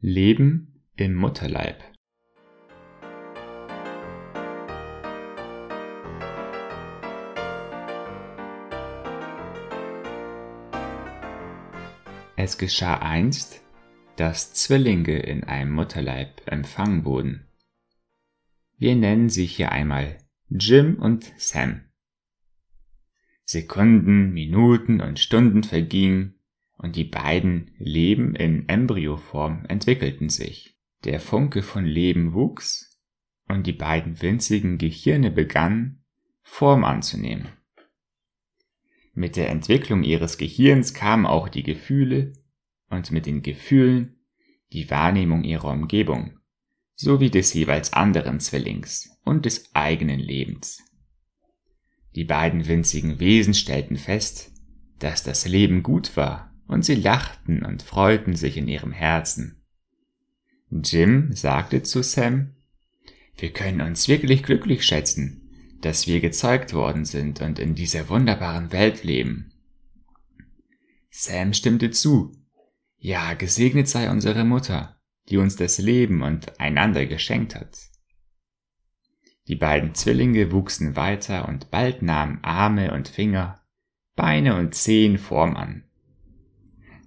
Leben im Mutterleib. Es geschah einst, dass Zwillinge in einem Mutterleib empfangen wurden. Wir nennen sie hier einmal Jim und Sam. Sekunden, Minuten und Stunden vergingen, und die beiden Leben in Embryoform entwickelten sich. Der Funke von Leben wuchs, und die beiden winzigen Gehirne begannen, Form anzunehmen. Mit der Entwicklung ihres Gehirns kamen auch die Gefühle und mit den Gefühlen die Wahrnehmung ihrer Umgebung, sowie des jeweils anderen Zwillings und des eigenen Lebens. Die beiden winzigen Wesen stellten fest, dass das Leben gut war, und sie lachten und freuten sich in ihrem Herzen. Jim sagte zu Sam, wir können uns wirklich glücklich schätzen, dass wir gezeugt worden sind und in dieser wunderbaren Welt leben. Sam stimmte zu. Ja, gesegnet sei unsere Mutter, die uns das Leben und einander geschenkt hat. Die beiden Zwillinge wuchsen weiter und bald nahmen Arme und Finger, Beine und Zehen Form an.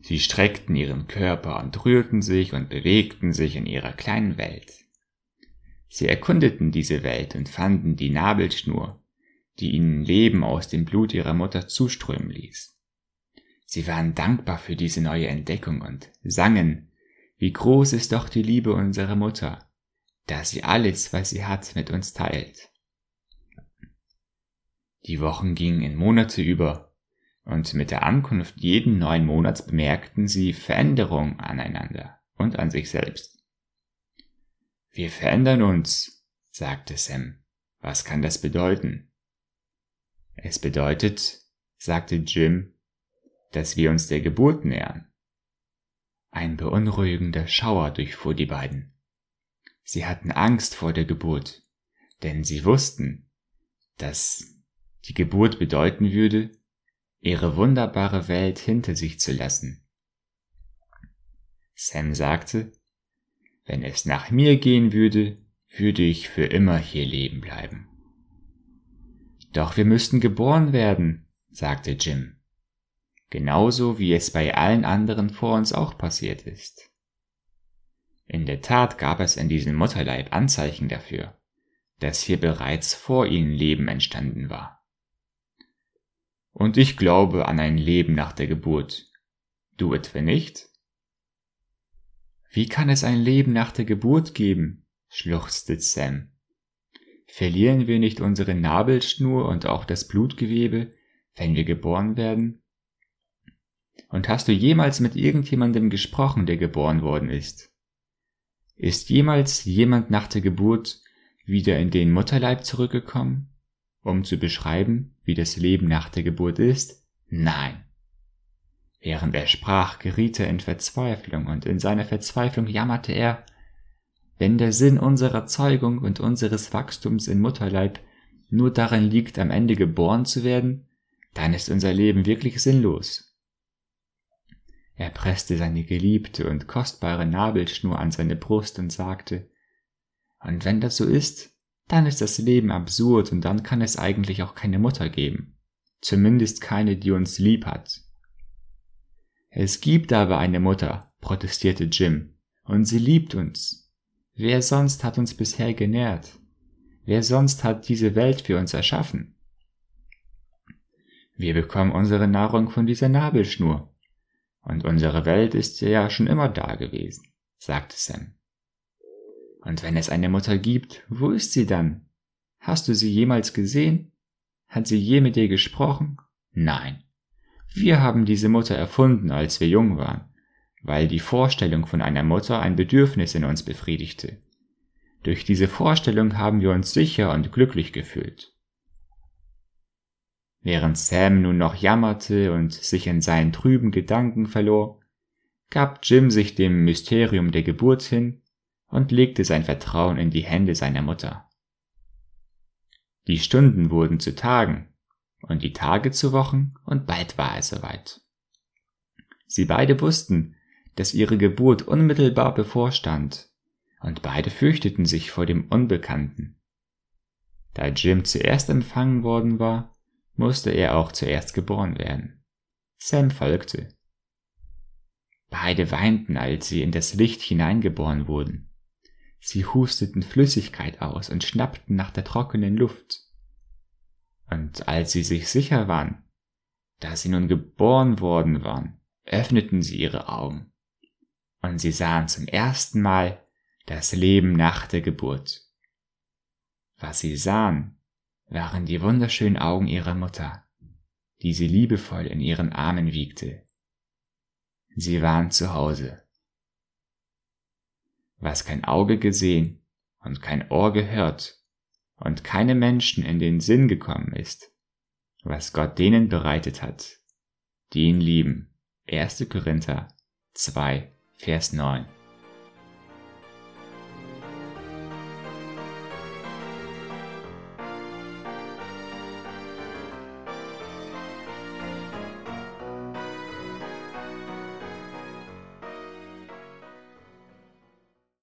Sie streckten ihren Körper und rührten sich und bewegten sich in ihrer kleinen Welt. Sie erkundeten diese Welt und fanden die Nabelschnur, die ihnen Leben aus dem Blut ihrer Mutter zuströmen ließ. Sie waren dankbar für diese neue Entdeckung und sangen, wie groß ist doch die Liebe unserer Mutter, da sie alles, was sie hat, mit uns teilt. Die Wochen gingen in Monate über, und mit der Ankunft jeden neuen Monats bemerkten sie Veränderungen aneinander und an sich selbst. Wir verändern uns, sagte Sam. Was kann das bedeuten? Es bedeutet, sagte Jim, dass wir uns der Geburt nähern. Ein beunruhigender Schauer durchfuhr die beiden. Sie hatten Angst vor der Geburt, denn sie wussten, dass die Geburt bedeuten würde, ihre wunderbare Welt hinter sich zu lassen. Sam sagte, wenn es nach mir gehen würde, würde ich für immer hier leben bleiben. Doch wir müssten geboren werden, sagte Jim. Genauso wie es bei allen anderen vor uns auch passiert ist. In der Tat gab es in diesem Mutterleib Anzeichen dafür, dass hier bereits vor ihnen Leben entstanden war. Und ich glaube an ein Leben nach der Geburt. Du etwa nicht? Wie kann es ein Leben nach der Geburt geben? schluchzte Sam. Verlieren wir nicht unsere Nabelschnur und auch das Blutgewebe, wenn wir geboren werden? Und hast du jemals mit irgendjemandem gesprochen, der geboren worden ist? Ist jemals jemand nach der Geburt wieder in den Mutterleib zurückgekommen, um zu beschreiben, wie das Leben nach der Geburt ist? Nein. Während er sprach, geriet er in Verzweiflung, und in seiner Verzweiflung jammerte er, wenn der Sinn unserer Zeugung und unseres Wachstums im Mutterleib nur darin liegt, am Ende geboren zu werden, dann ist unser Leben wirklich sinnlos. Er presste seine geliebte und kostbare Nabelschnur an seine Brust und sagte, und wenn das so ist, dann ist das Leben absurd und dann kann es eigentlich auch keine Mutter geben. Zumindest keine, die uns lieb hat. Es gibt aber eine Mutter, protestierte Jim, und sie liebt uns. Wer sonst hat uns bisher genährt? Wer sonst hat diese Welt für uns erschaffen? Wir bekommen unsere Nahrung von dieser Nabelschnur, und unsere Welt ist ja schon immer da gewesen, sagte Sam. Und wenn es eine Mutter gibt, wo ist sie dann? Hast du sie jemals gesehen? Hat sie je mit dir gesprochen? Nein. Wir haben diese Mutter erfunden, als wir jung waren, weil die Vorstellung von einer Mutter ein Bedürfnis in uns befriedigte. Durch diese Vorstellung haben wir uns sicher und glücklich gefühlt. Während Sam nun noch jammerte und sich in seinen trüben Gedanken verlor, gab Jim sich dem Mysterium der Geburt hin und legte sein Vertrauen in die Hände seiner Mutter. Die Stunden wurden zu Tagen und die Tage zu Wochen und bald war es soweit. Sie beide wussten, dass ihre Geburt unmittelbar bevorstand, und beide fürchteten sich vor dem Unbekannten. Da Jim zuerst empfangen worden war, musste er auch zuerst geboren werden. Sam folgte. Beide weinten, als sie in das Licht hineingeboren wurden. Sie husteten Flüssigkeit aus und schnappten nach der trockenen Luft. Und als sie sich sicher waren, dass sie nun geboren worden waren, öffneten sie ihre Augen. Und sie sahen zum ersten Mal das Leben nach der Geburt. Was sie sahen, waren die wunderschönen Augen ihrer Mutter, die sie liebevoll in ihren Armen wiegte. Sie waren zu Hause. Was kein Auge gesehen und kein Ohr gehört und keine Menschen in den Sinn gekommen ist, was Gott denen bereitet hat, die ihn lieben. 1. Korinther 2, Vers 9.